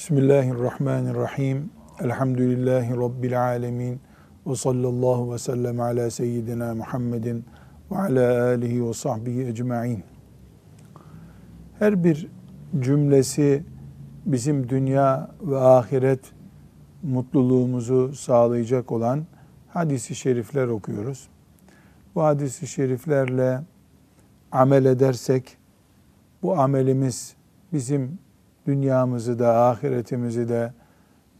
Bismillahirrahmanirrahim. Elhamdülillahi Rabbil alemin. Ve sallallahu ve sellem ala seyyidina Muhammedin ve ala alihi ve sahbihi ecma'in. Her bir cümlesi bizim dünya ve ahiret mutluluğumuzu sağlayacak olan hadisi şerifler okuyoruz. Bu hadisi şeriflerle amel edersek bu amelimiz bizim dünyamızı da ahiretimizi de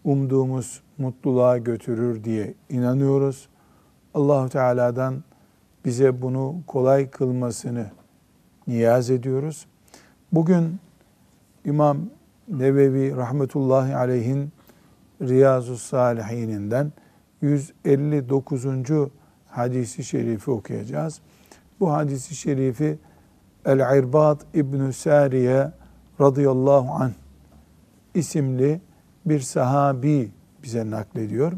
umduğumuz mutluluğa götürür diye inanıyoruz. Allahu Teala'dan bize bunu kolay kılmasını niyaz ediyoruz. Bugün İmam Nevevi rahmetullahi aleyhin Riyazu Salihininden 159. hadisi şerifi okuyacağız. Bu hadisi şerifi El-İrbad İbn-i Sariye radıyallahu anh isimli bir sahabi bize naklediyor.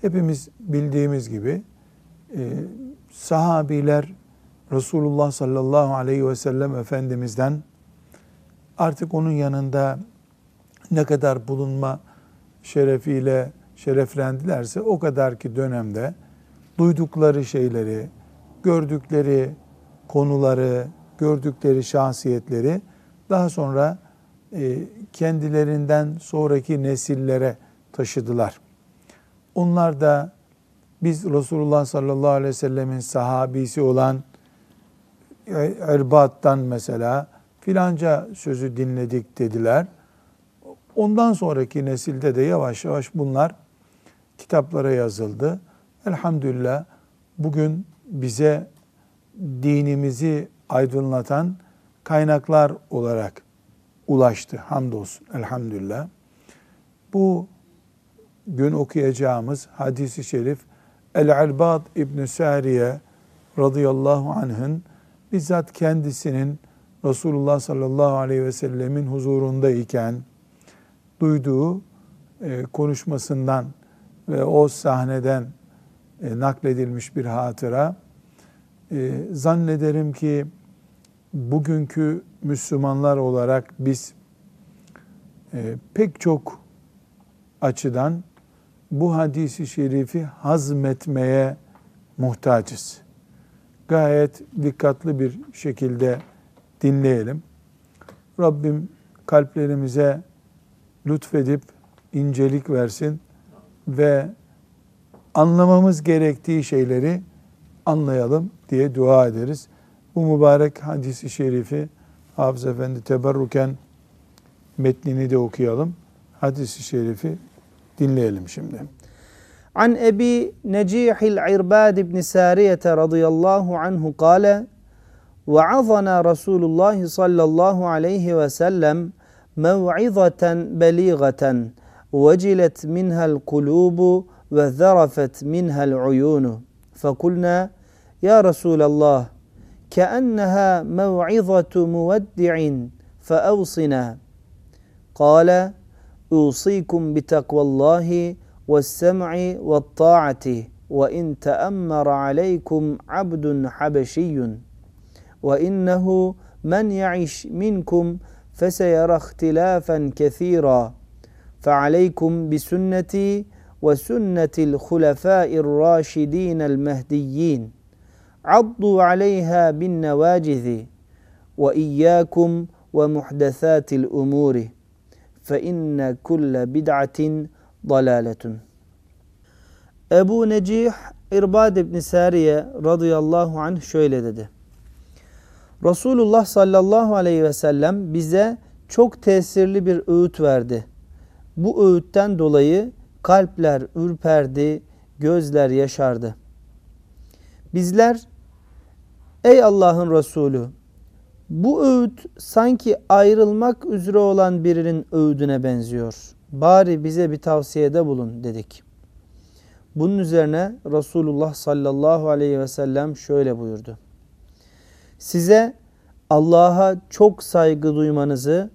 Hepimiz bildiğimiz gibi e, sahabiler Resulullah sallallahu aleyhi ve sellem Efendimiz'den artık onun yanında ne kadar bulunma şerefiyle şereflendilerse o kadar ki dönemde duydukları şeyleri, gördükleri konuları, gördükleri şahsiyetleri daha sonra e, kendilerinden sonraki nesillere taşıdılar. Onlar da biz Resulullah sallallahu aleyhi ve sellemin sahabisi olan Erbat'tan mesela filanca sözü dinledik dediler. Ondan sonraki nesilde de yavaş yavaş bunlar kitaplara yazıldı. Elhamdülillah bugün bize dinimizi aydınlatan kaynaklar olarak ulaştı. Hamdolsun elhamdülillah. Bu gün okuyacağımız hadisi şerif El-Albad İbn Sariye radıyallahu anh'ın bizzat kendisinin Resulullah sallallahu aleyhi ve sellemin huzurundayken duyduğu e, konuşmasından ve o sahneden e, nakledilmiş bir hatıra. E, zannederim ki bugünkü Müslümanlar olarak biz e, pek çok açıdan bu hadisi şerifi hazmetmeye muhtacız. Gayet dikkatli bir şekilde dinleyelim. Rabbim kalplerimize lütfedip incelik versin ve anlamamız gerektiği şeyleri anlayalım diye dua ederiz. Bu mübarek hadisi şerifi Hafız Efendi teberruken metnini de okuyalım. Hadisi şerifi dinleyelim şimdi. أبي نجيح العرباد بن سارية رضي الله عنه قال وعظنا رسول الله صلى الله عليه وسلم موعظة بليغة وجلت منها القلوب وذرفت منها العيون فقلنا يا رسول الله كأنها موعظة مودع فأوصنا. قال أوصيكم بتقوى الله والسمع والطاعة وإن تأمر عليكم عبد حبشي وإنه من يعش منكم فسيرى اختلافا كثيرا. فعليكم بسنتي وسنة الخلفاء الراشدين المهديين. addu aleyha bin nevacizi ve iyyakum ve muhdesatil umuri fe inne kulle bid'atin dalaletun. Ebu Necih İrbad İbni Sariye radıyallahu anh şöyle dedi. Resulullah sallallahu aleyhi ve sellem bize çok tesirli bir öğüt verdi. Bu öğütten dolayı kalpler ürperdi, gözler yaşardı. Bizler ey Allah'ın Resulü bu öğüt sanki ayrılmak üzere olan birinin öğüdüne benziyor. Bari bize bir tavsiyede bulun dedik. Bunun üzerine Resulullah sallallahu aleyhi ve sellem şöyle buyurdu. Size Allah'a çok saygı duymanızı,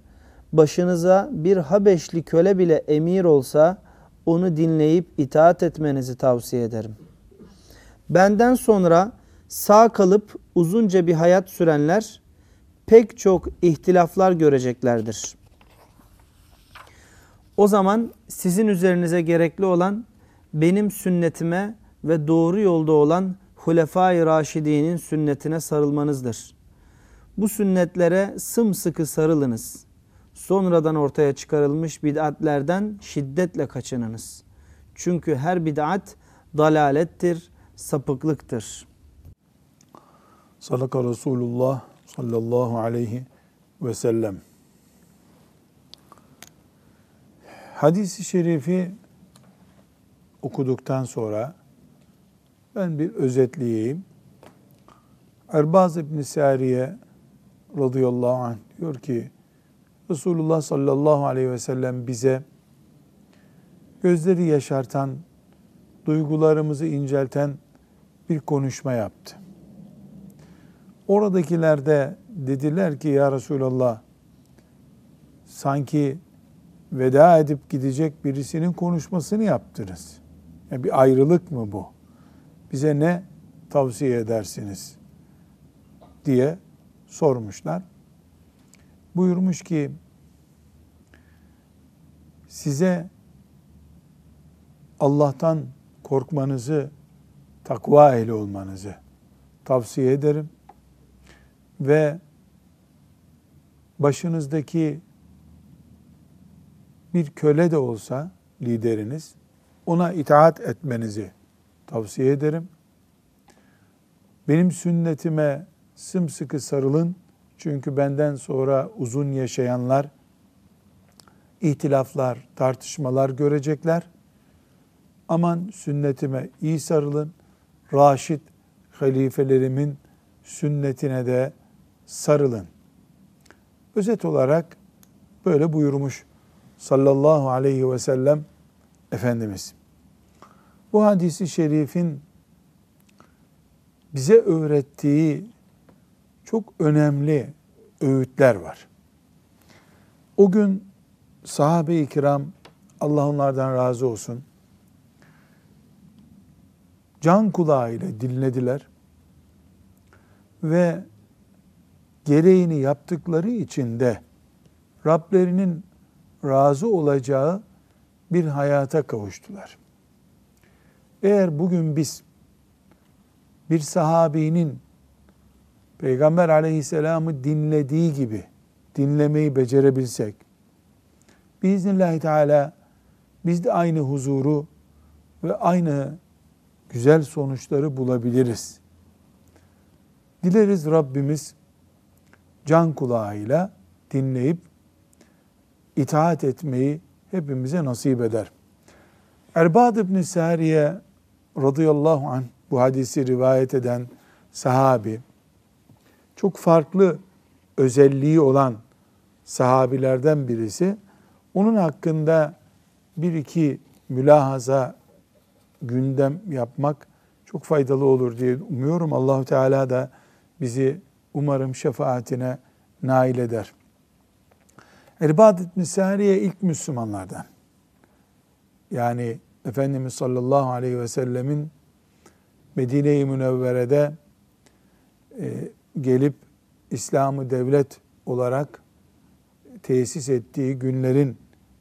başınıza bir Habeşli köle bile emir olsa onu dinleyip itaat etmenizi tavsiye ederim. Benden sonra sağ kalıp uzunca bir hayat sürenler pek çok ihtilaflar göreceklerdir. O zaman sizin üzerinize gerekli olan benim sünnetime ve doğru yolda olan Hulefai Raşidi'nin sünnetine sarılmanızdır. Bu sünnetlere sımsıkı sarılınız. Sonradan ortaya çıkarılmış bid'atlerden şiddetle kaçınınız. Çünkü her bid'at dalalettir, sapıklıktır. Sadaka Resulullah sallallahu aleyhi ve sellem. Hadis-i şerifi okuduktan sonra ben bir özetleyeyim. Erbaz İbn Sariye radıyallahu anh diyor ki Resulullah sallallahu aleyhi ve sellem bize gözleri yaşartan, duygularımızı incelten bir konuşma yaptı. Oradakiler de dediler ki ya Resulallah sanki veda edip gidecek birisinin konuşmasını yaptınız. Yani bir ayrılık mı bu? Bize ne tavsiye edersiniz? diye sormuşlar. Buyurmuş ki size Allah'tan korkmanızı, takva ehli olmanızı tavsiye ederim. Ve başınızdaki bir köle de olsa lideriniz ona itaat etmenizi tavsiye ederim. Benim sünnetime sımsıkı sarılın. Çünkü benden sonra uzun yaşayanlar ihtilaflar, tartışmalar görecekler. Aman sünnetime iyi sarılın. Raşid halifelerimin sünnetine de sarılın. Özet olarak böyle buyurmuş sallallahu aleyhi ve sellem Efendimiz. Bu hadisi şerifin bize öğrettiği çok önemli öğütler var. O gün sahabe-i kiram Allah onlardan razı olsun can kulağıyla dinlediler ve gereğini yaptıkları için de Rablerinin razı olacağı bir hayata kavuştular. Eğer bugün biz bir sahabinin Peygamber aleyhisselamı dinlediği gibi dinlemeyi becerebilsek, biiznillahü teala biz de aynı huzuru ve aynı güzel sonuçları bulabiliriz. Dileriz Rabbimiz can kulağıyla dinleyip itaat etmeyi hepimize nasip eder. Erbad ibn Sariye radıyallahu anh bu hadisi rivayet eden sahabi çok farklı özelliği olan sahabilerden birisi. Onun hakkında bir iki mülahaza gündem yapmak çok faydalı olur diye umuyorum. Allahu Teala da bizi umarım şefaatine nail eder. Erbad ibn Sariye ilk Müslümanlardan. Yani Efendimiz sallallahu aleyhi ve sellemin Medine-i Münevvere'de e, gelip İslam'ı devlet olarak tesis ettiği günlerin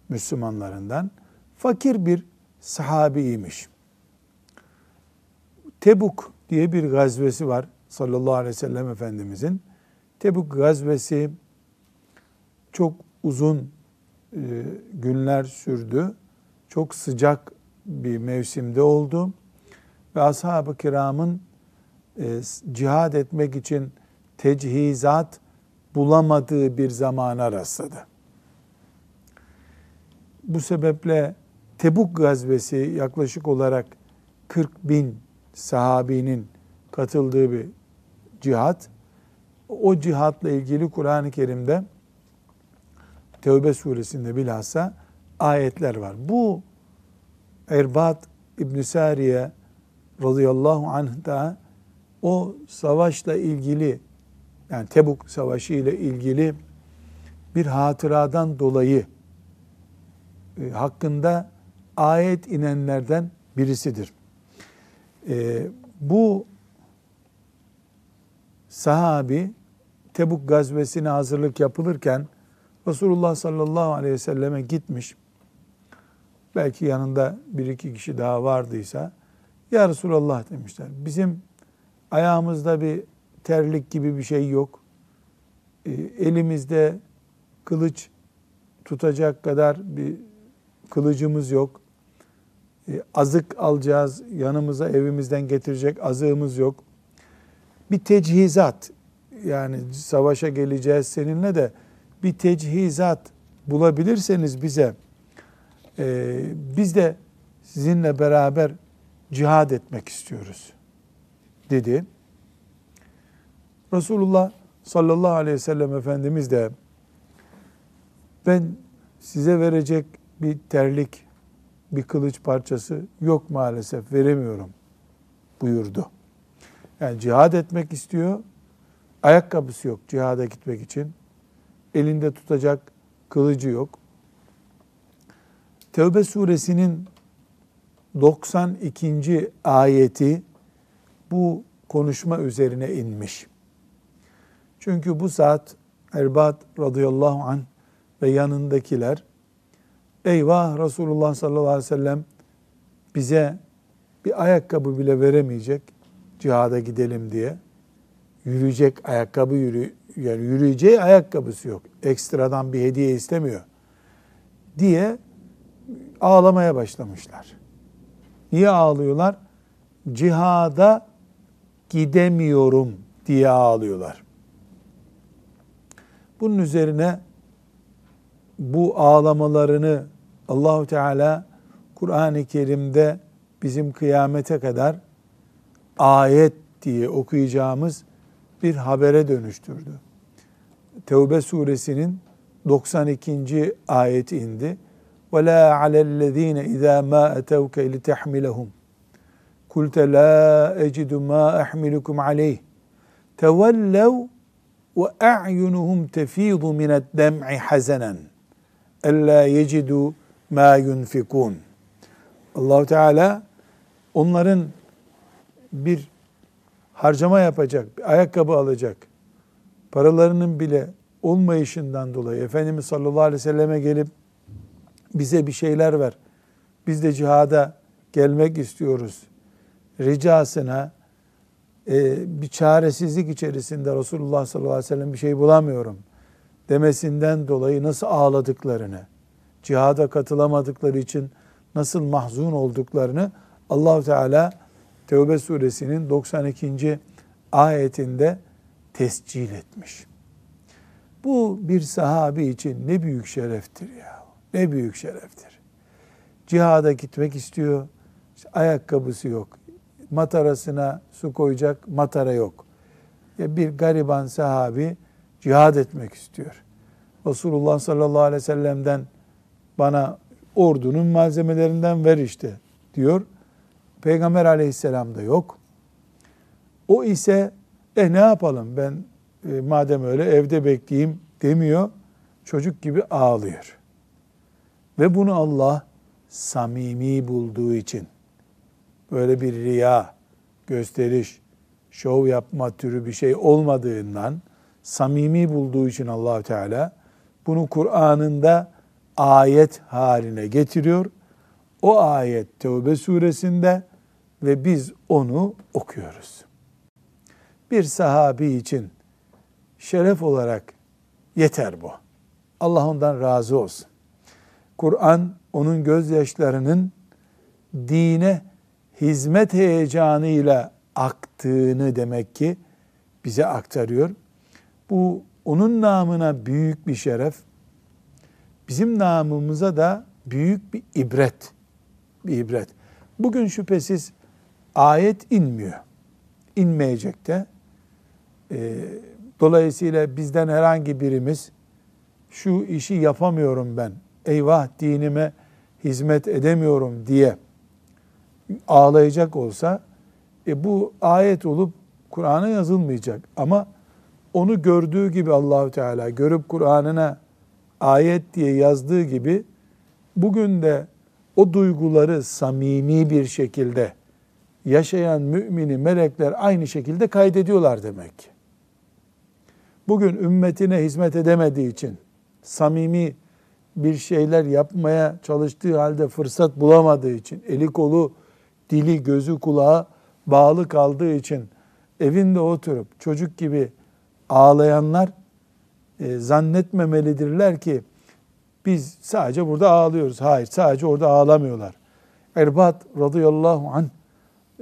Müslümanlarından fakir bir sahabiymiş. Tebuk diye bir gazvesi var sallallahu aleyhi ve sellem Efendimizin. Tebuk gazvesi çok uzun e, günler sürdü. Çok sıcak bir mevsimde oldu. Ve ashab-ı kiramın e, cihad etmek için tecihizat bulamadığı bir zamana rastladı. Bu sebeple Tebuk gazvesi yaklaşık olarak 40 bin sahabinin katıldığı bir cihat. O cihatla ilgili Kur'an-ı Kerim'de Tevbe suresinde bilhassa ayetler var. Bu Erbat İbn Sariye radıyallahu anh da o savaşla ilgili yani Tebuk Savaşı ile ilgili bir hatıradan dolayı e, hakkında ayet inenlerden birisidir. E, bu sahabi Tebuk gazvesine hazırlık yapılırken Resulullah sallallahu aleyhi ve selleme gitmiş. belki yanında bir iki kişi daha vardıysa ya Resulallah demişler. Bizim ayağımızda bir terlik gibi bir şey yok. E, elimizde kılıç tutacak kadar bir kılıcımız yok. E, azık alacağız, yanımıza evimizden getirecek azığımız yok. Bir tecihizat, yani savaşa geleceğiz seninle de bir tecihizat bulabilirseniz bize, e, biz de sizinle beraber cihad etmek istiyoruz dedi. Resulullah sallallahu aleyhi ve sellem Efendimiz de ben size verecek bir terlik, bir kılıç parçası yok maalesef veremiyorum buyurdu. Yani cihad etmek istiyor, ayakkabısı yok cihada gitmek için. Elinde tutacak kılıcı yok. Tevbe suresinin 92. ayeti bu konuşma üzerine inmiş. Çünkü bu saat Erbad radıyallahu anh ve yanındakiler eyvah Resulullah sallallahu aleyhi ve sellem bize bir ayakkabı bile veremeyecek cihada gidelim diye. Yürüyecek ayakkabı yürü yani yürüyeceği ayakkabısı yok. Ekstradan bir hediye istemiyor diye ağlamaya başlamışlar. Niye ağlıyorlar? Cihada gidemiyorum diye ağlıyorlar. Bunun üzerine bu ağlamalarını Allahu Teala Kur'an-ı Kerim'de bizim kıyamete kadar ayet diye okuyacağımız bir habere dönüştürdü. Tevbe suresinin 92. ayeti indi. وَلَا عَلَى الَّذ۪ينَ اِذَا مَا اَتَوْكَ لِتَحْمِلَهُمْ قُلْتَ لَا اَجِدُ مَا اَحْمِلُكُمْ عَلَيْهِ تَوَلَّوْا وَاَعْيُنُهُمْ تَف۪يضُ مِنَ الدَّمْعِ حَزَنًا اَلَّا يَجِدُوا مَا يُنْفِقُونَ allah Teala onların bir harcama yapacak, bir ayakkabı alacak, paralarının bile olmayışından dolayı Efendimiz sallallahu aleyhi ve selleme gelip bize bir şeyler ver, biz de cihada gelmek istiyoruz ricasına e, bir çaresizlik içerisinde Resulullah sallallahu aleyhi ve sellem bir şey bulamıyorum demesinden dolayı nasıl ağladıklarını, cihada katılamadıkları için nasıl mahzun olduklarını Allahu Teala Tevbe suresinin 92. ayetinde tescil etmiş. Bu bir sahabi için ne büyük şereftir ya. Ne büyük şereftir. Cihada gitmek istiyor. Ayakkabısı yok. Matarasına su koyacak matara yok. Ya bir gariban sahabi cihad etmek istiyor. Resulullah sallallahu aleyhi ve sellem'den bana ordunun malzemelerinden ver işte diyor. Peygamber aleyhisselam da yok. O ise e ne yapalım ben e, madem öyle evde bekleyeyim demiyor. Çocuk gibi ağlıyor. Ve bunu Allah samimi bulduğu için böyle bir riya, gösteriş, şov yapma türü bir şey olmadığından samimi bulduğu için allah Teala bunu Kur'an'ında ayet haline getiriyor. O ayet Tevbe suresinde ve biz onu okuyoruz. Bir sahabi için şeref olarak yeter bu. Allah ondan razı olsun. Kur'an onun gözyaşlarının dine hizmet heyecanıyla aktığını demek ki bize aktarıyor. Bu onun namına büyük bir şeref, bizim namımıza da büyük bir ibret. Bir ibret. Bugün şüphesiz ayet inmiyor. İnmeyecek de. Ee, dolayısıyla bizden herhangi birimiz şu işi yapamıyorum ben, eyvah dinime hizmet edemiyorum diye ağlayacak olsa e, bu ayet olup Kur'an'a yazılmayacak. Ama onu gördüğü gibi Allahü Teala görüp Kur'an'ına ayet diye yazdığı gibi bugün de o duyguları samimi bir şekilde yaşayan mümini melekler aynı şekilde kaydediyorlar demek ki. Bugün ümmetine hizmet edemediği için, samimi bir şeyler yapmaya çalıştığı halde fırsat bulamadığı için, eli kolu, dili, gözü, kulağı bağlı kaldığı için evinde oturup çocuk gibi ağlayanlar e, zannetmemelidirler ki biz sadece burada ağlıyoruz. Hayır, sadece orada ağlamıyorlar. Erbat radıyallahu anh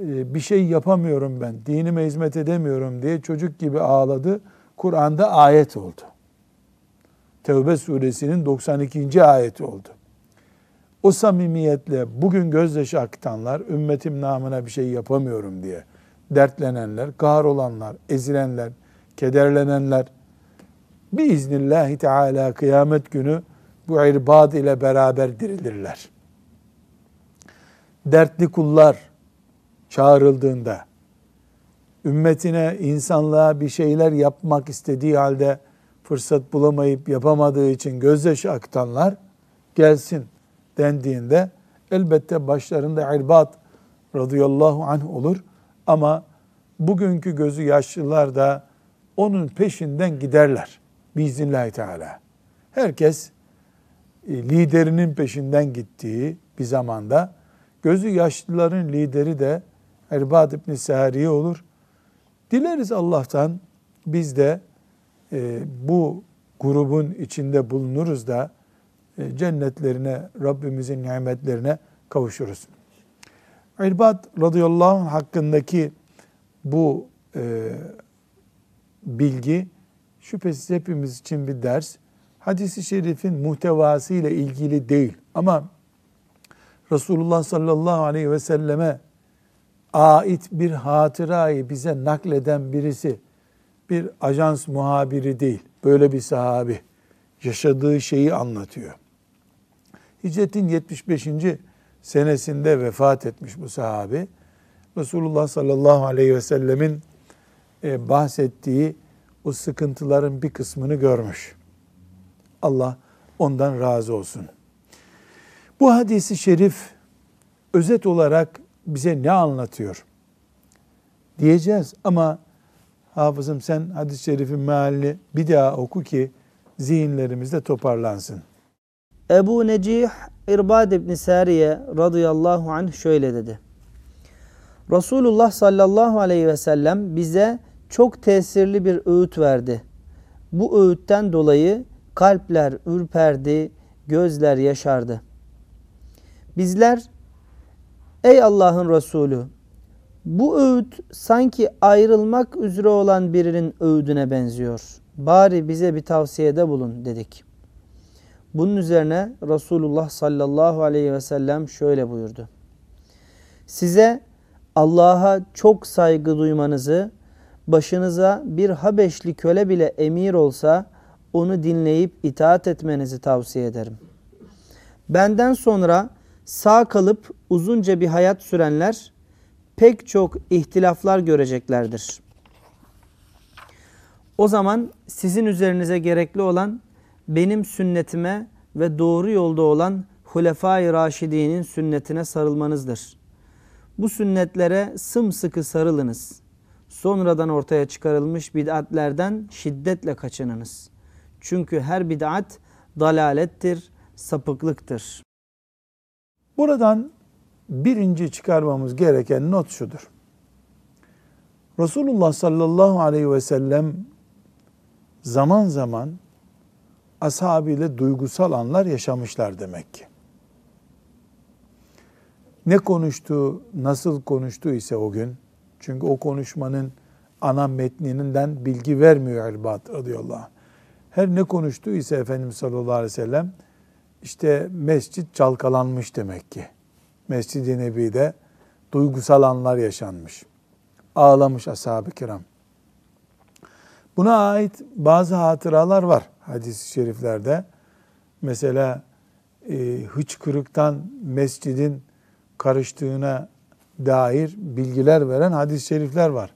bir şey yapamıyorum ben, dinime hizmet edemiyorum diye çocuk gibi ağladı. Kur'an'da ayet oldu. Tevbe suresinin 92. ayeti oldu. O samimiyetle bugün gözyaşı akıtanlar, ümmetim namına bir şey yapamıyorum diye dertlenenler, kahrolanlar, ezilenler, kederlenenler, biiznillahü teala kıyamet günü bu irbad ile beraber dirilirler. Dertli kullar çağrıldığında, ümmetine, insanlığa bir şeyler yapmak istediği halde fırsat bulamayıp yapamadığı için gözyaşı akıtanlar gelsin dendiğinde elbette başlarında İrbad radıyallahu anh olur ama bugünkü gözü yaşlılar da onun peşinden giderler biiznillahü teala. Herkes e, liderinin peşinden gittiği bir zamanda gözü yaşlıların lideri de Erbad İbni Sariye olur. Dileriz Allah'tan biz de e, bu grubun içinde bulunuruz da e, cennetlerine, Rabbimizin nimetlerine kavuşuruz. İrbad radıyallahu anh hakkındaki bu e, bilgi şüphesiz hepimiz için bir ders. Hadis-i şerifin muhtevası ile ilgili değil ama Resulullah sallallahu aleyhi ve selleme ait bir hatırayı bize nakleden birisi bir ajans muhabiri değil. Böyle bir sahabi yaşadığı şeyi anlatıyor. Hicretin 75. senesinde vefat etmiş bu sahabi. Resulullah sallallahu aleyhi ve sellemin e, bahsettiği o sıkıntıların bir kısmını görmüş. Allah ondan razı olsun. Bu hadisi şerif özet olarak bize ne anlatıyor? Diyeceğiz ama hafızım sen hadis-i şerifin mealini bir daha oku ki zihinlerimizde toparlansın. Ebu Necih İrbad İbni Sariye radıyallahu anh şöyle dedi. Resulullah sallallahu aleyhi ve sellem bize çok tesirli bir öğüt verdi. Bu öğütten dolayı kalpler ürperdi, gözler yaşardı. Bizler ey Allah'ın Resulü bu öğüt sanki ayrılmak üzere olan birinin öğüdüne benziyor. Bari bize bir tavsiyede bulun dedik. Bunun üzerine Resulullah sallallahu aleyhi ve sellem şöyle buyurdu. Size Allah'a çok saygı duymanızı, başınıza bir Habeşli köle bile emir olsa onu dinleyip itaat etmenizi tavsiye ederim. Benden sonra sağ kalıp uzunca bir hayat sürenler pek çok ihtilaflar göreceklerdir. O zaman sizin üzerinize gerekli olan benim sünnetime ve doğru yolda olan Hulefai Raşidi'nin sünnetine sarılmanızdır. Bu sünnetlere sımsıkı sarılınız. Sonradan ortaya çıkarılmış bid'atlerden şiddetle kaçınınız. Çünkü her bid'at dalalettir, sapıklıktır. Buradan birinci çıkarmamız gereken not şudur. Resulullah sallallahu aleyhi ve sellem zaman zaman ashabıyla duygusal anlar yaşamışlar demek ki. Ne konuştu, nasıl konuştu ise o gün, çünkü o konuşmanın ana metninden bilgi vermiyor Erbat radıyallahu anh. Her ne konuştu ise Efendimiz sallallahu aleyhi ve sellem, işte mescit çalkalanmış demek ki. Mescid-i Nebi'de duygusal anlar yaşanmış. Ağlamış ashab-ı kiram. Buna ait bazı hatıralar var hadis-i şeriflerde. Mesela e, hıçkırıktan mescidin karıştığına dair bilgiler veren hadis-i şerifler var.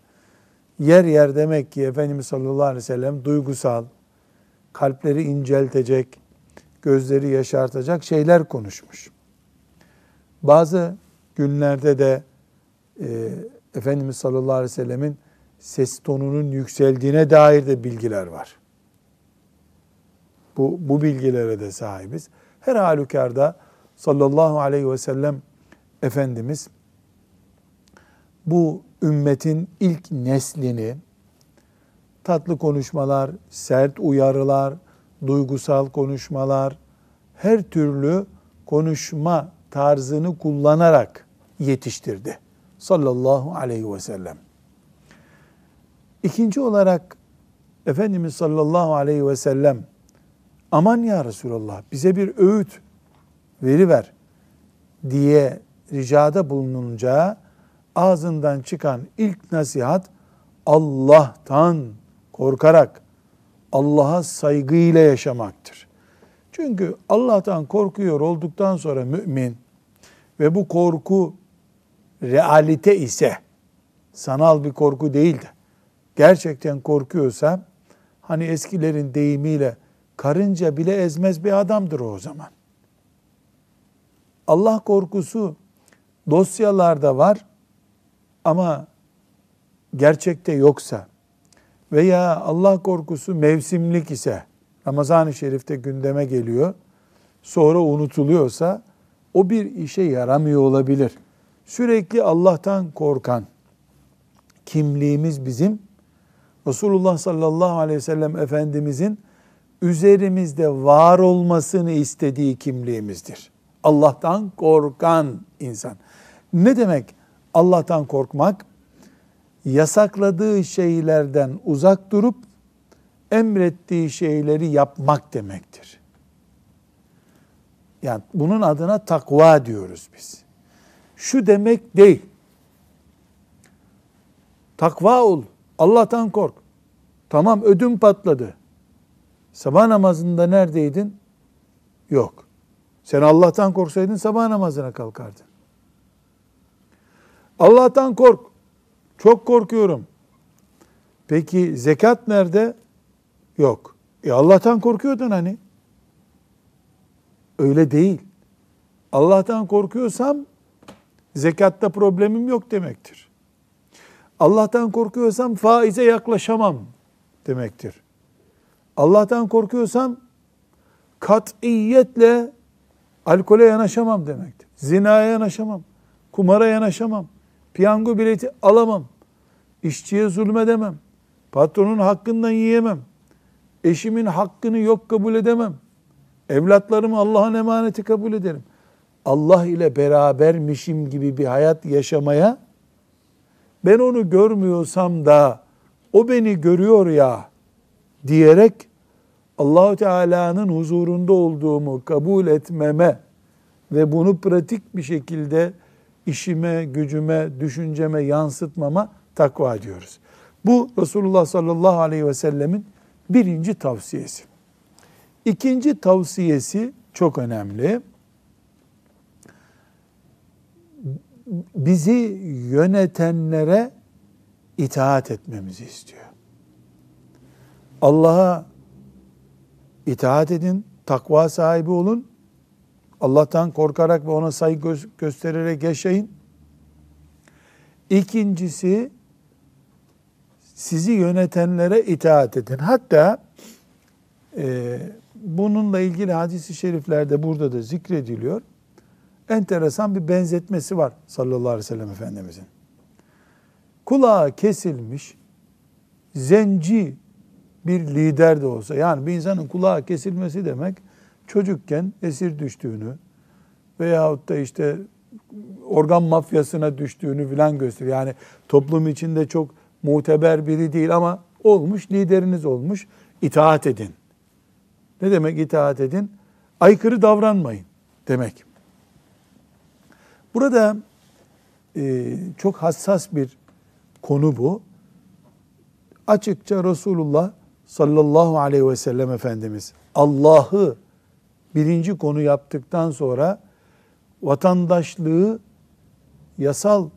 Yer yer demek ki Efendimiz sallallahu aleyhi ve sellem duygusal, kalpleri inceltecek, gözleri yaşartacak şeyler konuşmuş. Bazı günlerde de e, Efendimiz sallallahu aleyhi ve sellemin ses tonunun yükseldiğine dair de bilgiler var. Bu, bu bilgilere de sahibiz. Her halükarda sallallahu aleyhi ve sellem Efendimiz bu ümmetin ilk neslini tatlı konuşmalar, sert uyarılar, duygusal konuşmalar, her türlü konuşma tarzını kullanarak yetiştirdi. Sallallahu aleyhi ve sellem. İkinci olarak Efendimiz sallallahu aleyhi ve sellem aman ya Resulallah bize bir öğüt veriver diye ricada bulununca ağzından çıkan ilk nasihat Allah'tan korkarak Allah'a saygıyla yaşamaktır. Çünkü Allah'tan korkuyor olduktan sonra mümin ve bu korku realite ise sanal bir korku değil de gerçekten korkuyorsa hani eskilerin deyimiyle karınca bile ezmez bir adamdır o zaman. Allah korkusu dosyalarda var ama gerçekte yoksa veya Allah korkusu mevsimlik ise Ramazan-ı Şerif'te gündeme geliyor. Sonra unutuluyorsa o bir işe yaramıyor olabilir. Sürekli Allah'tan korkan kimliğimiz bizim Resulullah sallallahu aleyhi ve sellem Efendimizin üzerimizde var olmasını istediği kimliğimizdir. Allah'tan korkan insan. Ne demek Allah'tan korkmak? Yasakladığı şeylerden uzak durup emrettiği şeyleri yapmak demektir. Yani bunun adına takva diyoruz biz. Şu demek değil. Takva ol. Allah'tan kork. Tamam ödüm patladı. Sabah namazında neredeydin? Yok. Sen Allah'tan korksaydın sabah namazına kalkardın. Allah'tan kork. Çok korkuyorum. Peki zekat nerede? Yok. E Allah'tan korkuyordun hani. Öyle değil. Allah'tan korkuyorsam zekatta problemim yok demektir. Allah'tan korkuyorsam faize yaklaşamam demektir. Allah'tan korkuyorsam katiyetle alkole yanaşamam demektir. Zinaya yanaşamam. Kumara yanaşamam. Piyango bileti alamam. İşçiye zulmedemem. Patronun hakkından yiyemem. Eşimin hakkını yok kabul edemem. Evlatlarımı Allah'ın emaneti kabul ederim. Allah ile berabermişim gibi bir hayat yaşamaya ben onu görmüyorsam da o beni görüyor ya diyerek Allahu Teala'nın huzurunda olduğumu kabul etmeme ve bunu pratik bir şekilde işime, gücüme, düşünceme yansıtmama takva diyoruz. Bu Resulullah sallallahu aleyhi ve sellemin birinci tavsiyesi. İkinci tavsiyesi çok önemli. Bizi yönetenlere itaat etmemizi istiyor. Allah'a itaat edin, takva sahibi olun. Allah'tan korkarak ve ona saygı göstererek yaşayın. İkincisi sizi yönetenlere itaat edin. Hatta e, bununla ilgili hadisi şeriflerde burada da zikrediliyor. Enteresan bir benzetmesi var sallallahu aleyhi ve sellem Efendimizin. Kulağı kesilmiş, zenci bir lider de olsa, yani bir insanın kulağı kesilmesi demek, çocukken esir düştüğünü veyahut da işte organ mafyasına düştüğünü filan gösteriyor. Yani toplum içinde çok muteber biri değil ama olmuş, lideriniz olmuş, itaat edin. Ne demek itaat edin? Aykırı davranmayın demek. Burada e, çok hassas bir konu bu. Açıkça Resulullah sallallahu aleyhi ve sellem Efendimiz Allah'ı birinci konu yaptıktan sonra vatandaşlığı yasal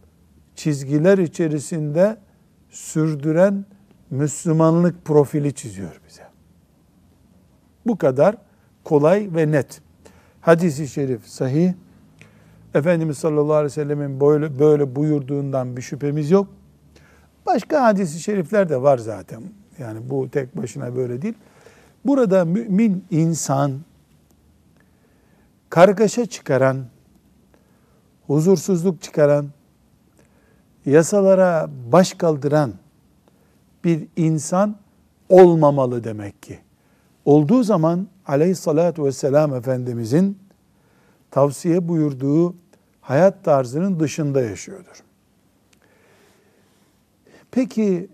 çizgiler içerisinde sürdüren Müslümanlık profili çiziyor bize. Bu kadar kolay ve net. Hadis-i şerif sahih. Efendimiz sallallahu aleyhi ve sellemin böyle, böyle buyurduğundan bir şüphemiz yok. Başka hadis-i şerifler de var zaten. Yani bu tek başına böyle değil. Burada mümin insan kargaşa çıkaran, huzursuzluk çıkaran, yasalara baş kaldıran bir insan olmamalı demek ki. Olduğu zaman aleyhissalatü vesselam Efendimizin tavsiye buyurduğu hayat tarzının dışında yaşıyordur. Peki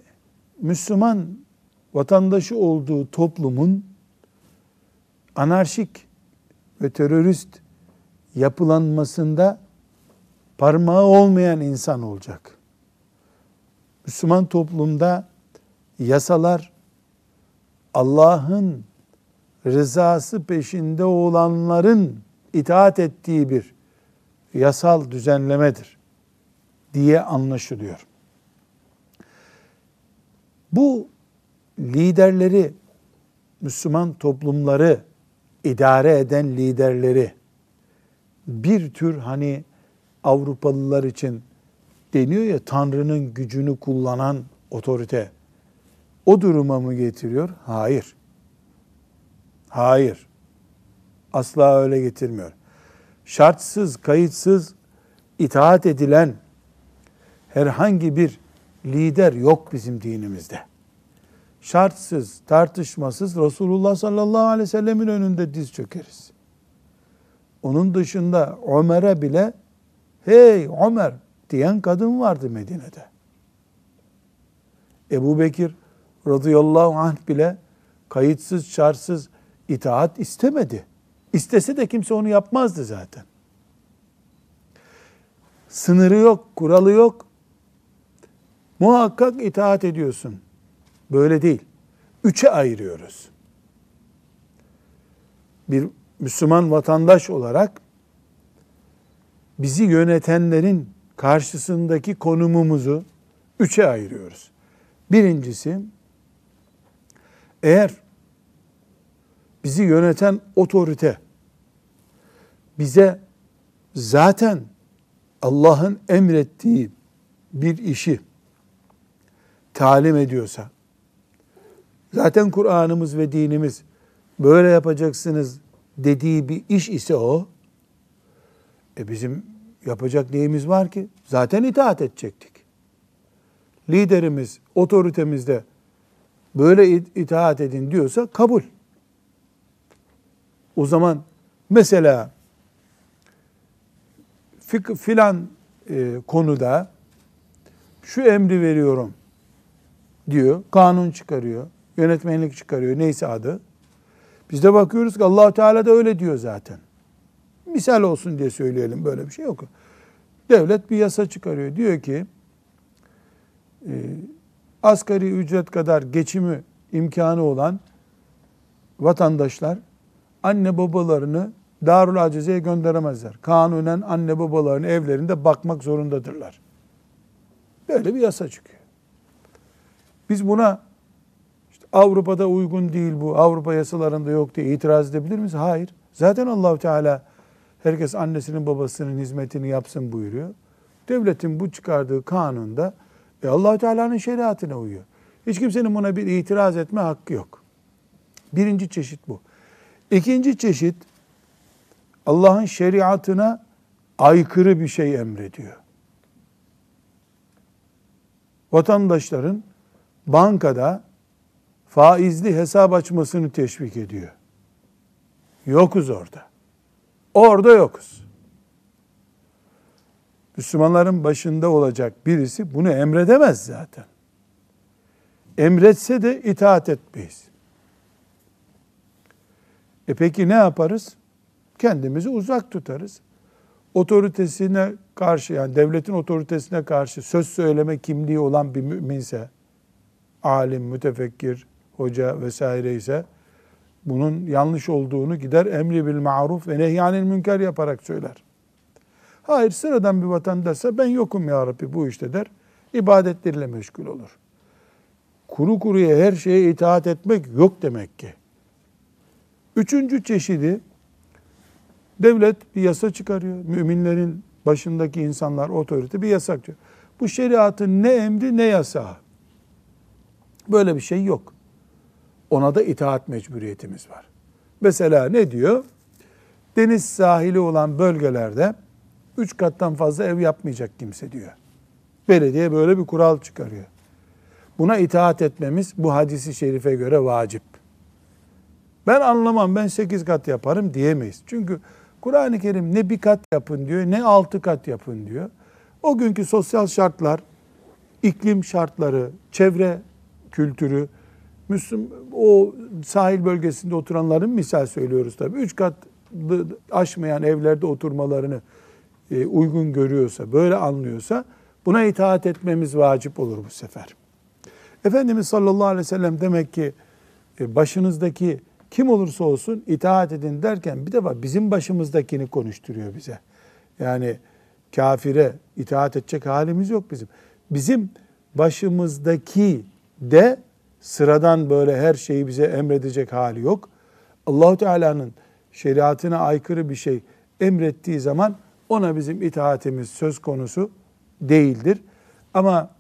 Müslüman vatandaşı olduğu toplumun anarşik ve terörist yapılanmasında parmağı olmayan insan olacak. Müslüman toplumda yasalar Allah'ın rızası peşinde olanların itaat ettiği bir yasal düzenlemedir diye anlaşılıyor. Bu liderleri, Müslüman toplumları idare eden liderleri bir tür hani Avrupalılar için deniyor ya Tanrı'nın gücünü kullanan otorite o duruma mı getiriyor? Hayır. Hayır. Asla öyle getirmiyor. Şartsız, kayıtsız itaat edilen herhangi bir lider yok bizim dinimizde. Şartsız, tartışmasız Resulullah sallallahu aleyhi ve sellemin önünde diz çökeriz. Onun dışında Ömer'e bile hey Ömer diyen kadın vardı Medine'de. Ebu Bekir radıyallahu anh bile kayıtsız şartsız itaat istemedi. İstese de kimse onu yapmazdı zaten. Sınırı yok, kuralı yok. Muhakkak itaat ediyorsun. Böyle değil. Üçe ayırıyoruz. Bir Müslüman vatandaş olarak bizi yönetenlerin karşısındaki konumumuzu üçe ayırıyoruz. Birincisi, eğer bizi yöneten otorite bize zaten Allah'ın emrettiği bir işi talim ediyorsa, zaten Kur'an'ımız ve dinimiz böyle yapacaksınız dediği bir iş ise o, e bizim yapacak neyimiz var ki? Zaten itaat edecektik. Liderimiz, otoritemiz de böyle itaat edin diyorsa kabul. O zaman mesela filan e, konuda şu emri veriyorum diyor, kanun çıkarıyor, yönetmenlik çıkarıyor, neyse adı. Biz de bakıyoruz ki allah Teala da öyle diyor zaten. Misal olsun diye söyleyelim böyle bir şey yok. Devlet bir yasa çıkarıyor. Diyor ki e, asgari ücret kadar geçimi imkanı olan vatandaşlar anne babalarını Darul Acize'ye gönderemezler. Kanunen anne babalarını evlerinde bakmak zorundadırlar. Böyle bir yasa çıkıyor. Biz buna Avrupa'da uygun değil bu, Avrupa yasalarında yok diye itiraz edebilir miyiz? Hayır. Zaten Allahu Teala herkes annesinin babasının hizmetini yapsın buyuruyor. Devletin bu çıkardığı kanunda e allah Teala'nın şeriatına uyuyor. Hiç kimsenin buna bir itiraz etme hakkı yok. Birinci çeşit bu. İkinci çeşit Allah'ın şeriatına aykırı bir şey emrediyor. Vatandaşların bankada faizli hesap açmasını teşvik ediyor. Yokuz orada. Orada yokuz. Müslümanların başında olacak birisi bunu emredemez zaten. Emretse de itaat etmeyiz. E peki ne yaparız? Kendimizi uzak tutarız. Otoritesine karşı yani devletin otoritesine karşı söz söyleme kimliği olan bir müminse, alim, mütefekkir, hoca vesaire ise bunun yanlış olduğunu gider emri bil maruf ve nehyanil münker yaparak söyler. Hayır sıradan bir vatandaşsa ben yokum ya Rabbi bu işte der. İbadetleriyle meşgul olur. Kuru kuruya her şeye itaat etmek yok demek ki. Üçüncü çeşidi devlet bir yasa çıkarıyor. Müminlerin başındaki insanlar otorite bir yasak diyor. Bu şeriatın ne emri ne yasağı. Böyle bir şey yok. Ona da itaat mecburiyetimiz var. Mesela ne diyor? deniz sahili olan bölgelerde üç kattan fazla ev yapmayacak kimse diyor. Belediye böyle bir kural çıkarıyor. Buna itaat etmemiz bu hadisi şerife göre vacip. Ben anlamam ben sekiz kat yaparım diyemeyiz. Çünkü Kur'an-ı Kerim ne bir kat yapın diyor ne altı kat yapın diyor. O günkü sosyal şartlar, iklim şartları, çevre kültürü, Müslüm, o sahil bölgesinde oturanların misal söylüyoruz tabii. Üç kat aşmayan evlerde oturmalarını e, uygun görüyorsa, böyle anlıyorsa buna itaat etmemiz vacip olur bu sefer. Efendimiz sallallahu aleyhi ve sellem demek ki e, başınızdaki kim olursa olsun itaat edin derken bir defa bizim başımızdakini konuşturuyor bize. Yani kafire itaat edecek halimiz yok bizim. Bizim başımızdaki de sıradan böyle her şeyi bize emredecek hali yok. Allahu Teala'nın şeriatına aykırı bir şey emrettiği zaman ona bizim itaatimiz söz konusu değildir. Ama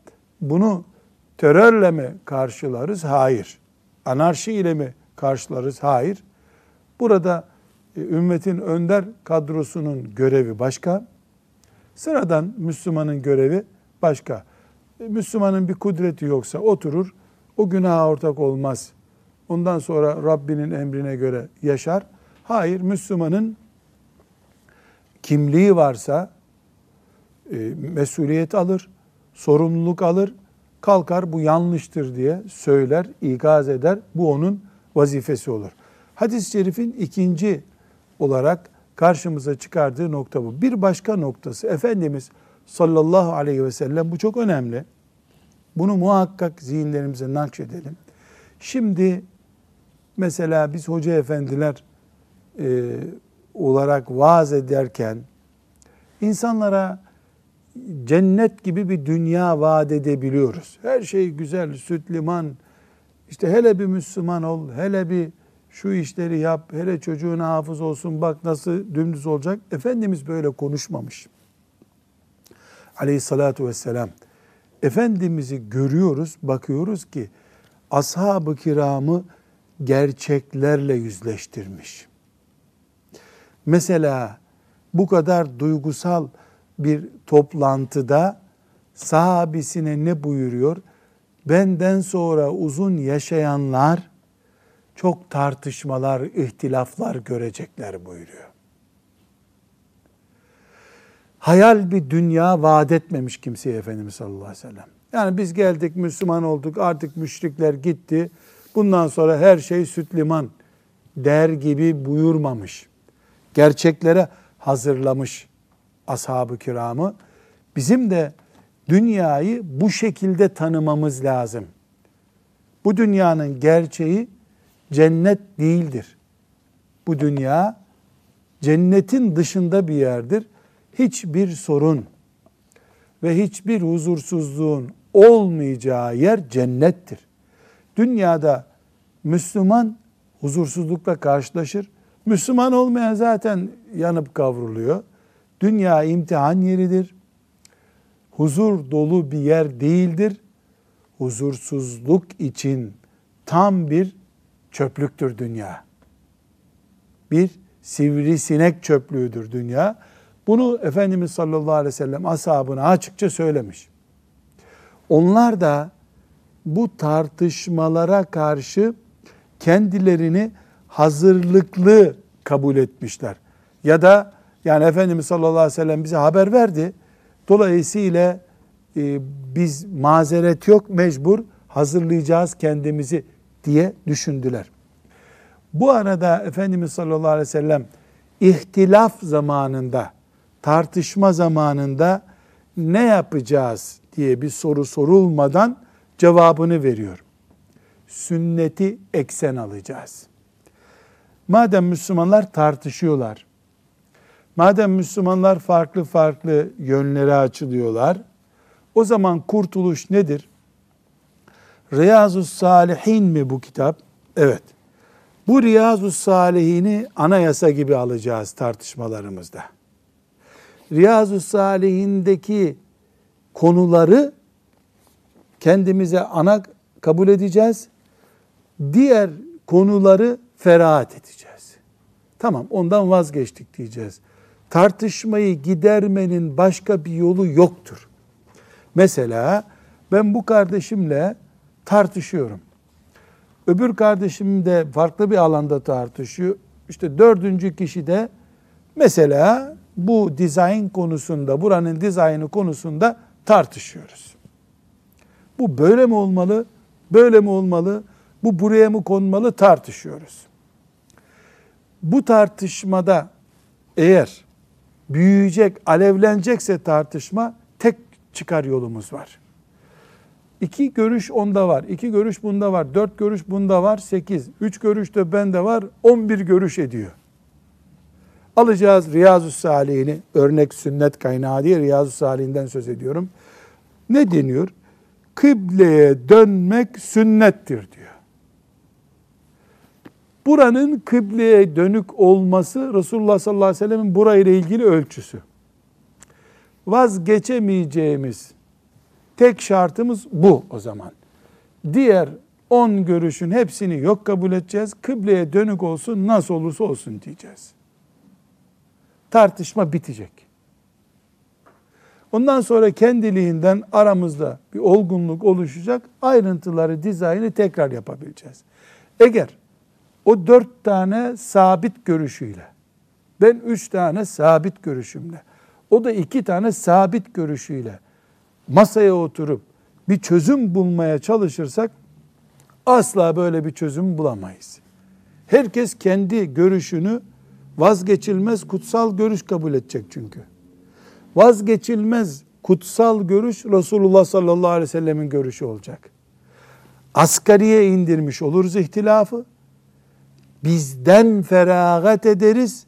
bunu terörle mi karşılarız? Hayır. Anarşi ile mi karşılarız? Hayır. Burada e, ümmetin önder kadrosunun görevi başka. Sıradan Müslümanın görevi başka. E, Müslümanın bir kudreti yoksa oturur, o günaha ortak olmaz. Ondan sonra Rabbinin emrine göre yaşar. Hayır, Müslümanın kimliği varsa e, mesuliyet alır, sorumluluk alır, kalkar bu yanlıştır diye söyler, ikaz eder. Bu onun vazifesi olur. Hadis-i şerifin ikinci olarak karşımıza çıkardığı nokta bu. Bir başka noktası Efendimiz sallallahu aleyhi ve sellem bu çok önemli. Bunu muhakkak zihinlerimize nakşedelim. Şimdi mesela biz hoca efendiler e, olarak vaaz ederken insanlara cennet gibi bir dünya vaat edebiliyoruz. Her şey güzel, süt liman, işte hele bir Müslüman ol, hele bir şu işleri yap, hele çocuğuna hafız olsun bak nasıl dümdüz olacak. Efendimiz böyle konuşmamış. Aleyhissalatu vesselam. Efendimiz'i görüyoruz, bakıyoruz ki ashab-ı kiramı gerçeklerle yüzleştirmiş. Mesela bu kadar duygusal bir toplantıda sahabisine ne buyuruyor? Benden sonra uzun yaşayanlar çok tartışmalar, ihtilaflar görecekler buyuruyor. Hayal bir dünya vaat etmemiş kimseye Efendimiz sallallahu aleyhi ve sellem. Yani biz geldik Müslüman olduk artık müşrikler gitti. Bundan sonra her şey süt liman der gibi buyurmamış. Gerçeklere hazırlamış ashab-ı kiramı. Bizim de dünyayı bu şekilde tanımamız lazım. Bu dünyanın gerçeği cennet değildir. Bu dünya cennetin dışında bir yerdir. Hiçbir sorun ve hiçbir huzursuzluğun olmayacağı yer cennettir. Dünyada Müslüman huzursuzlukla karşılaşır. Müslüman olmayan zaten yanıp kavruluyor. Dünya imtihan yeridir. Huzur dolu bir yer değildir. Huzursuzluk için tam bir çöplüktür dünya. Bir sivrisinek çöplüğüdür dünya. Bunu Efendimiz sallallahu aleyhi ve sellem ashabına açıkça söylemiş. Onlar da bu tartışmalara karşı kendilerini hazırlıklı kabul etmişler. Ya da yani Efendimiz sallallahu aleyhi ve sellem bize haber verdi. Dolayısıyla e, biz mazeret yok mecbur hazırlayacağız kendimizi diye düşündüler. Bu arada Efendimiz sallallahu aleyhi ve sellem ihtilaf zamanında, tartışma zamanında ne yapacağız diye bir soru sorulmadan cevabını veriyor. Sünneti eksen alacağız. Madem Müslümanlar tartışıyorlar, madem Müslümanlar farklı farklı yönlere açılıyorlar, o zaman kurtuluş nedir? Riyazu Salihin mi bu kitap? Evet. Bu Riyazu Salihini anayasa gibi alacağız tartışmalarımızda. Riyazu Salihindeki konuları kendimize ana kabul edeceğiz. Diğer konuları ferahat edeceğiz. Tamam ondan vazgeçtik diyeceğiz. Tartışmayı gidermenin başka bir yolu yoktur. Mesela ben bu kardeşimle tartışıyorum. Öbür kardeşim de farklı bir alanda tartışıyor. İşte dördüncü kişi de mesela bu dizayn konusunda, buranın dizaynı konusunda tartışıyoruz. Bu böyle mi olmalı, böyle mi olmalı, bu buraya mı konmalı tartışıyoruz. Bu tartışmada eğer büyüyecek, alevlenecekse tartışma tek çıkar yolumuz var. İki görüş onda var, iki görüş bunda var, dört görüş bunda var, sekiz, üç görüş de bende var, on bir görüş ediyor. Alacağız Riyazu Salihini, örnek sünnet kaynağı diye Riyazu Salih'inden söz ediyorum. Ne deniyor? Kıbleye dönmek sünnettir diyor. Buranın kıbleye dönük olması Resulullah sallallahu aleyhi ve sellemin burayla ilgili ölçüsü. Vazgeçemeyeceğimiz tek şartımız bu o zaman. Diğer on görüşün hepsini yok kabul edeceğiz. Kıbleye dönük olsun nasıl olursa olsun diyeceğiz. Tartışma bitecek. Ondan sonra kendiliğinden aramızda bir olgunluk oluşacak. Ayrıntıları, dizaynı tekrar yapabileceğiz. Eğer o dört tane sabit görüşüyle, ben üç tane sabit görüşümle, o da iki tane sabit görüşüyle masaya oturup bir çözüm bulmaya çalışırsak asla böyle bir çözüm bulamayız. Herkes kendi görüşünü vazgeçilmez kutsal görüş kabul edecek çünkü. Vazgeçilmez kutsal görüş Resulullah sallallahu aleyhi ve sellemin görüşü olacak. Asgariye indirmiş oluruz ihtilafı bizden feragat ederiz.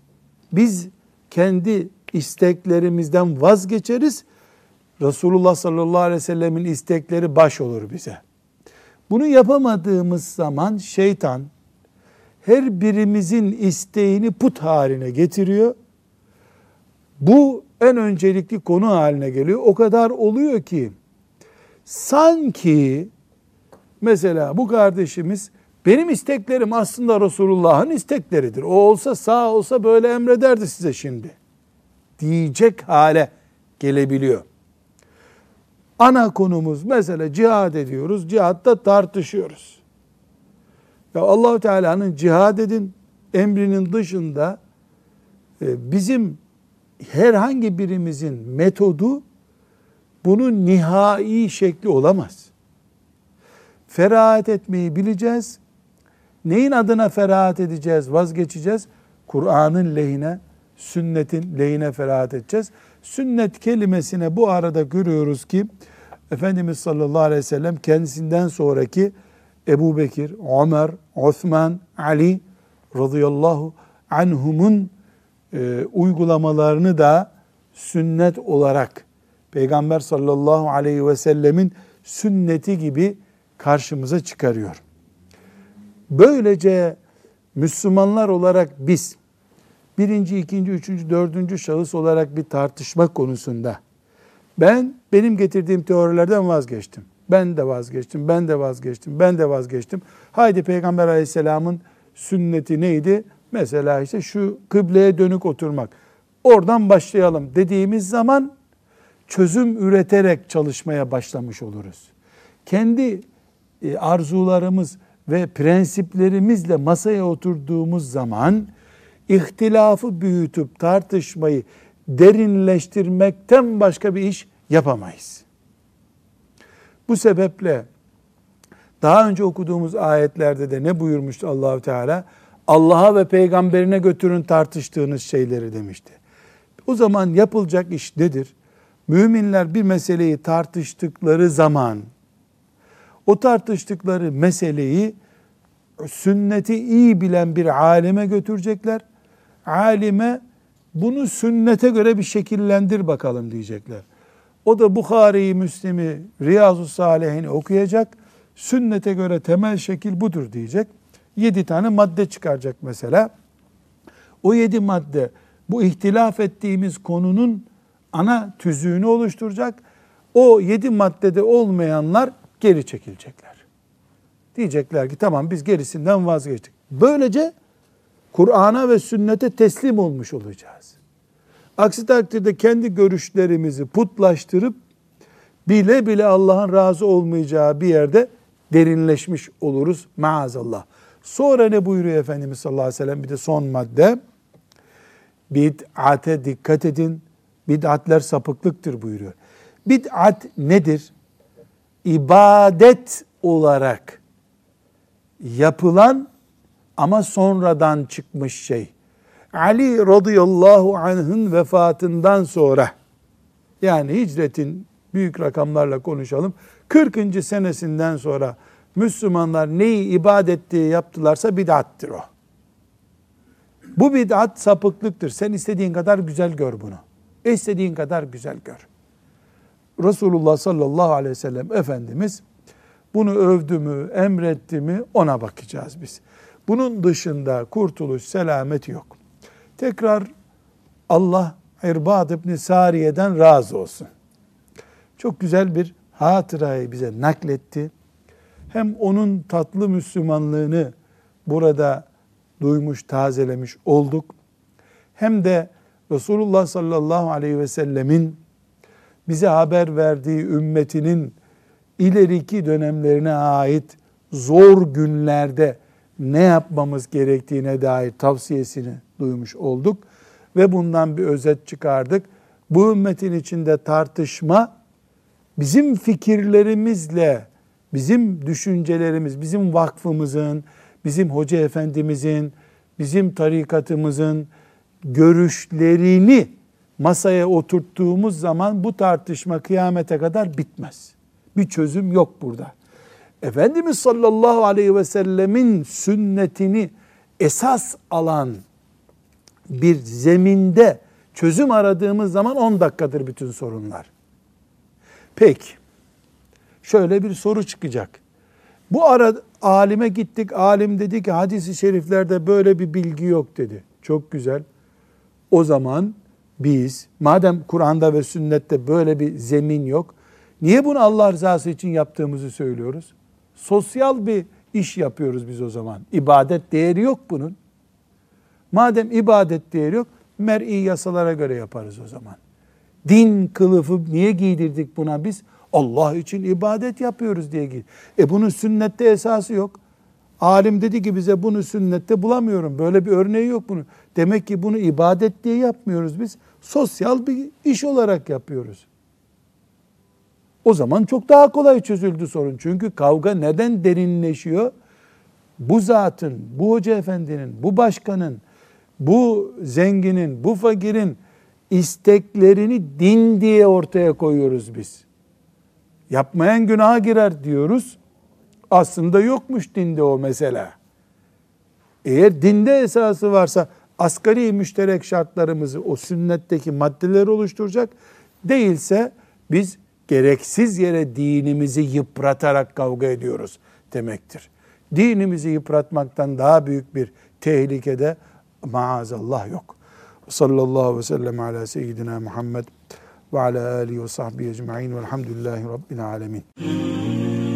Biz kendi isteklerimizden vazgeçeriz. Resulullah sallallahu aleyhi ve sellemin istekleri baş olur bize. Bunu yapamadığımız zaman şeytan her birimizin isteğini put haline getiriyor. Bu en öncelikli konu haline geliyor. O kadar oluyor ki sanki mesela bu kardeşimiz benim isteklerim aslında Resulullah'ın istekleridir. O olsa sağ olsa böyle emrederdi size şimdi. Diyecek hale gelebiliyor. Ana konumuz mesela cihad ediyoruz. Cihatta tartışıyoruz. Ya allah Teala'nın cihad edin emrinin dışında e, bizim herhangi birimizin metodu bunun nihai şekli olamaz. Ferahat etmeyi bileceğiz Neyin adına ferahat edeceğiz, vazgeçeceğiz? Kur'an'ın lehine, sünnetin lehine ferahat edeceğiz. Sünnet kelimesine bu arada görüyoruz ki Efendimiz sallallahu aleyhi ve sellem kendisinden sonraki Ebu Bekir, Ömer, Osman, Ali radıyallahu anhumun e, uygulamalarını da sünnet olarak Peygamber sallallahu aleyhi ve sellemin sünneti gibi karşımıza çıkarıyor. Böylece Müslümanlar olarak biz birinci, ikinci, üçüncü, dördüncü şahıs olarak bir tartışma konusunda ben benim getirdiğim teorilerden vazgeçtim. Ben de vazgeçtim, ben de vazgeçtim, ben de vazgeçtim. Haydi Peygamber aleyhisselamın sünneti neydi? Mesela işte şu kıbleye dönük oturmak. Oradan başlayalım dediğimiz zaman çözüm üreterek çalışmaya başlamış oluruz. Kendi e, arzularımız, ve prensiplerimizle masaya oturduğumuz zaman ihtilafı büyütüp tartışmayı derinleştirmekten başka bir iş yapamayız. Bu sebeple daha önce okuduğumuz ayetlerde de ne buyurmuştu Allahu Teala? Allah'a ve peygamberine götürün tartıştığınız şeyleri demişti. O zaman yapılacak iş nedir? Müminler bir meseleyi tartıştıkları zaman o tartıştıkları meseleyi sünneti iyi bilen bir alime götürecekler. Alime bunu sünnete göre bir şekillendir bakalım diyecekler. O da Bukhari'yi, Müslim'i, Riyazu Salihini okuyacak. Sünnete göre temel şekil budur diyecek. Yedi tane madde çıkaracak mesela. O yedi madde bu ihtilaf ettiğimiz konunun ana tüzüğünü oluşturacak. O yedi maddede olmayanlar geri çekilecekler. Diyecekler ki tamam biz gerisinden vazgeçtik. Böylece Kur'an'a ve sünnete teslim olmuş olacağız. Aksi takdirde kendi görüşlerimizi putlaştırıp bile bile Allah'ın razı olmayacağı bir yerde derinleşmiş oluruz maazallah. Sonra ne buyuruyor Efendimiz sallallahu aleyhi ve sellem? Bir de son madde. Bid'ate dikkat edin. Bid'atler sapıklıktır buyuruyor. Bid'at nedir? İbadet olarak yapılan ama sonradan çıkmış şey. Ali radıyallahu anh'ın vefatından sonra yani hicretin büyük rakamlarla konuşalım. 40. senesinden sonra Müslümanlar neyi ibadet diye yaptılarsa bid'attir o. Bu bid'at sapıklıktır. Sen istediğin kadar güzel gör bunu. İstediğin kadar güzel gör. Resulullah sallallahu aleyhi ve sellem Efendimiz bunu övdü mü, emretti mi ona bakacağız biz. Bunun dışında kurtuluş, selamet yok. Tekrar Allah İrbad ibn Sariye'den razı olsun. Çok güzel bir hatırayı bize nakletti. Hem onun tatlı Müslümanlığını burada duymuş, tazelemiş olduk. Hem de Resulullah sallallahu aleyhi ve sellemin bize haber verdiği ümmetinin ileriki dönemlerine ait zor günlerde ne yapmamız gerektiğine dair tavsiyesini duymuş olduk ve bundan bir özet çıkardık. Bu ümmetin içinde tartışma bizim fikirlerimizle, bizim düşüncelerimiz, bizim vakfımızın, bizim hoca efendimizin, bizim tarikatımızın görüşlerini masaya oturttuğumuz zaman bu tartışma kıyamete kadar bitmez. Bir çözüm yok burada. Efendimiz sallallahu aleyhi ve sellemin sünnetini esas alan bir zeminde çözüm aradığımız zaman 10 dakikadır bütün sorunlar. Peki, şöyle bir soru çıkacak. Bu ara alime gittik, alim dedi ki hadisi şeriflerde böyle bir bilgi yok dedi. Çok güzel. O zaman biz madem Kur'an'da ve sünnette böyle bir zemin yok, niye bunu Allah rızası için yaptığımızı söylüyoruz? Sosyal bir iş yapıyoruz biz o zaman. İbadet değeri yok bunun. Madem ibadet değeri yok, mer'i yasalara göre yaparız o zaman. Din kılıfı niye giydirdik buna biz? Allah için ibadet yapıyoruz diye giydir. E bunun sünnette esası yok. Alim dedi ki bize bunu sünnette bulamıyorum. Böyle bir örneği yok bunun. Demek ki bunu ibadet diye yapmıyoruz biz. Sosyal bir iş olarak yapıyoruz. O zaman çok daha kolay çözüldü sorun. Çünkü kavga neden derinleşiyor? Bu zatın, bu hoca efendinin, bu başkanın, bu zenginin, bu fakirin isteklerini din diye ortaya koyuyoruz biz. Yapmayan günaha girer diyoruz. Aslında yokmuş dinde o mesela. Eğer dinde esası varsa asgari müşterek şartlarımızı o sünnetteki maddeler oluşturacak. Değilse biz gereksiz yere dinimizi yıpratarak kavga ediyoruz demektir. Dinimizi yıpratmaktan daha büyük bir tehlikede maazallah yok. Sallallahu aleyhi ve sellem ala seyyidina Muhammed ve ala alihi ve sahbihi ecma'in velhamdülillahi rabbil alemin.